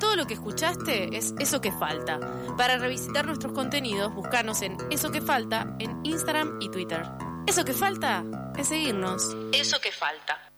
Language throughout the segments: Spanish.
todo lo que escuchaste es Eso que Falta. Para revisitar nuestros contenidos, buscanos en Eso que Falta en Instagram y Twitter. Eso que falta es seguirnos. Eso que falta.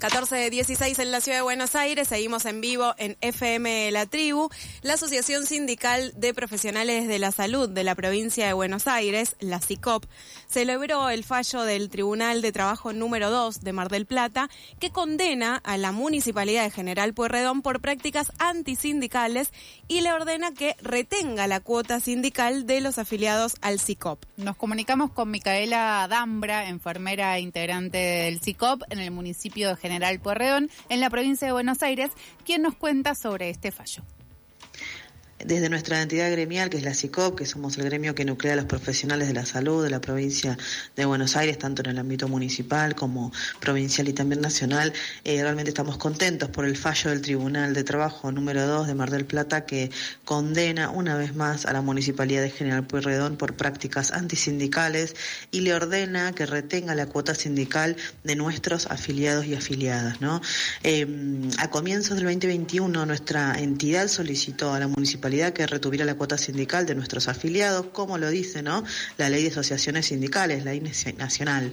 14 de 16 en la ciudad de Buenos Aires, seguimos en vivo en FM La Tribu. La Asociación Sindical de Profesionales de la Salud de la provincia de Buenos Aires, la CICOP, celebró el fallo del Tribunal de Trabajo número 2 de Mar del Plata, que condena a la Municipalidad de General Pueyrredón por prácticas antisindicales y le ordena que retenga la cuota sindical de los afiliados al CICOP. Nos comunicamos con Micaela Dambra, enfermera integrante del CICOP en el municipio de General General Puerredón, en la provincia de Buenos Aires, quien nos cuenta sobre este fallo desde nuestra entidad gremial, que es la CICOP, que somos el gremio que nuclea a los profesionales de la salud de la provincia de Buenos Aires, tanto en el ámbito municipal como provincial y también nacional, eh, realmente estamos contentos por el fallo del Tribunal de Trabajo número 2 de Mar del Plata que condena una vez más a la Municipalidad de General Pueyrredón por prácticas antisindicales y le ordena que retenga la cuota sindical de nuestros afiliados y afiliadas. Eh, a comienzos del 2021 nuestra entidad solicitó a la Municipalidad que retuviera la cuota sindical de nuestros afiliados, como lo dice ¿no? la ley de asociaciones sindicales, la ley nacional.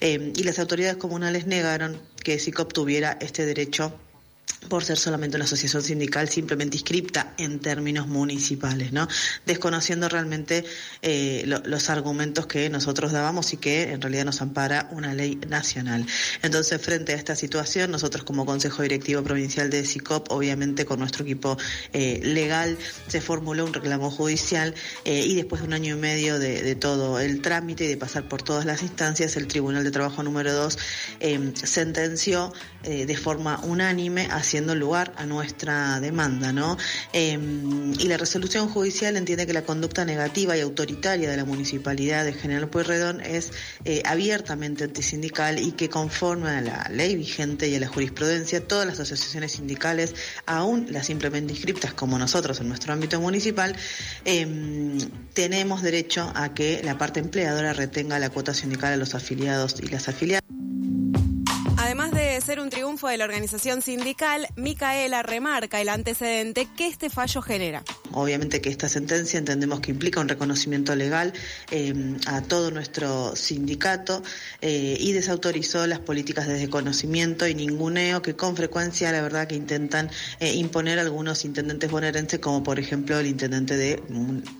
Eh, y las autoridades comunales negaron que SICOP tuviera este derecho por ser solamente una asociación sindical simplemente inscripta en términos municipales, ¿no? Desconociendo realmente eh, los argumentos que nosotros dábamos y que en realidad nos ampara una ley nacional. Entonces, frente a esta situación, nosotros como Consejo Directivo Provincial de SICOP, obviamente con nuestro equipo eh, legal, se formuló un reclamo judicial eh, y después de un año y medio de, todo el trámite y de pasar por todas las instancias, el Tribunal de Trabajo número 2 sentenció de forma unánime haciendo lugar a nuestra demanda, ¿no? Em, y la resolución judicial entiende que la conducta negativa y autoritaria de la municipalidad de General Pueyrredón es eh, abiertamente antisindical y que conforme a la ley vigente y a la jurisprudencia, todas las asociaciones sindicales, aún las simplemente inscriptas como nosotros en nuestro ámbito municipal, em, tenemos derecho a que la parte empleadora retenga la cuota sindical a los afiliados y las afiliadas. Además de ser un triunfo de la organización sindical, Micaela remarca el antecedente que este fallo genera. Obviamente que esta sentencia entendemos que implica un reconocimiento legal eh, a todo nuestro sindicato eh, y desautorizó las políticas de desconocimiento y ninguneo que con frecuencia la verdad que intentan eh, imponer algunos intendentes bonaerenses como por ejemplo el intendente de,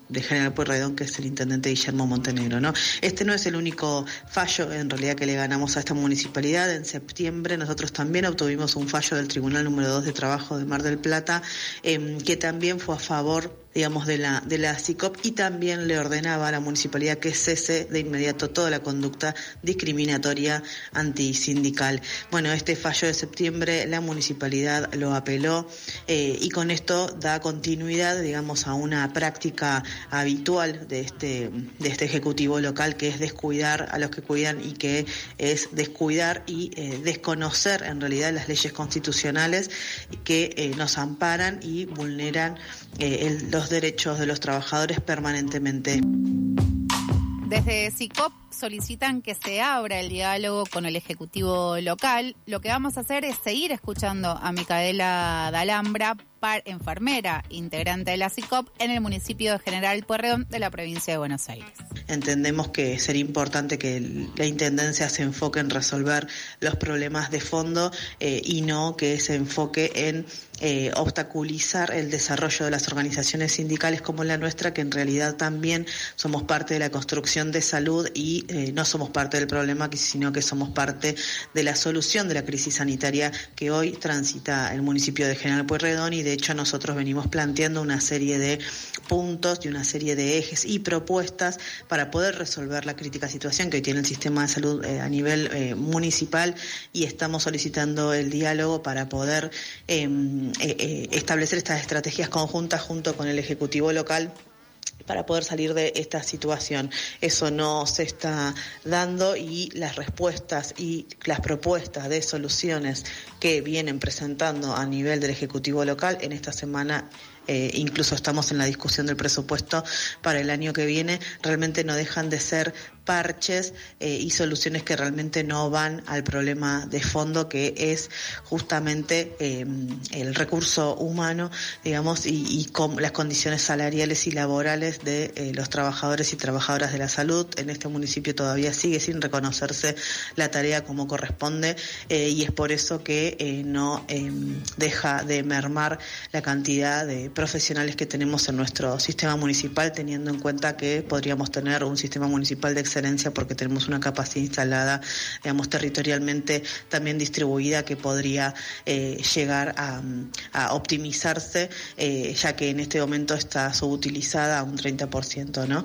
de General Pueyrredón que es el intendente Guillermo Montenegro. ¿no? Este no es el único fallo en realidad que le ganamos a esta municipalidad. En septiembre nosotros también obtuvimos un fallo del Tribunal número 2 de Trabajo de Mar del Plata que también fue a favor тоже. Digamos, de la, de la CICOP y también le ordenaba a la municipalidad que cese de inmediato toda la conducta discriminatoria antisindical. Bueno, este fallo de septiembre la municipalidad lo apeló eh, y con esto da continuidad, digamos, a una práctica habitual de este, de este Ejecutivo local que es descuidar a los que cuidan y que es descuidar y eh, desconocer en realidad las leyes constitucionales que eh, nos amparan y vulneran los derechos de los trabajadores permanentemente. Desde CICOP solicitan que se abra el diálogo con el Ejecutivo local. Lo que vamos a hacer es seguir escuchando a Micaela Dalambra, par enfermera, integrante de la CICOP, en el municipio de General Puerredón de la provincia de Buenos Aires. Entendemos que sería importante que la Intendencia se enfoque en resolver los problemas de fondo eh, y no que se enfoque en eh, obstaculizar el desarrollo de las organizaciones sindicales como la nuestra, que en realidad también somos parte de la construcción de salud y eh, no somos parte del problema, sino que somos parte de la solución de la crisis sanitaria que hoy transita el municipio de General Pueyrredón. Y de hecho nosotros venimos planteando una serie de puntos y una serie de ejes y propuestas para poder resolver la crítica situación que hoy tiene el sistema de salud eh, a nivel municipal. Y estamos solicitando el diálogo para poder em, eh, eh, establecer estas estrategias conjuntas junto con el Ejecutivo local para poder salir de esta situación. Eso no se está dando y las respuestas y las propuestas de soluciones que vienen presentando a nivel del Ejecutivo local en esta semana eh, incluso estamos en la discusión del presupuesto para el año que viene, realmente no dejan de ser parches eh, y soluciones que realmente no van al problema de fondo que es justamente el recurso humano, digamos, y, las condiciones salariales y laborales de los trabajadores y trabajadoras de la salud. En este municipio todavía sigue sin reconocerse la tarea como corresponde y es por eso que no deja de mermar la cantidad de profesionales que tenemos en nuestro sistema municipal, teniendo en cuenta que podríamos tener un sistema municipal de excelencia porque tenemos una capacidad instalada, digamos, territorialmente también distribuida que podría eh, llegar a, optimizarse, eh, ya que en este momento está subutilizada a un 30%, ¿no?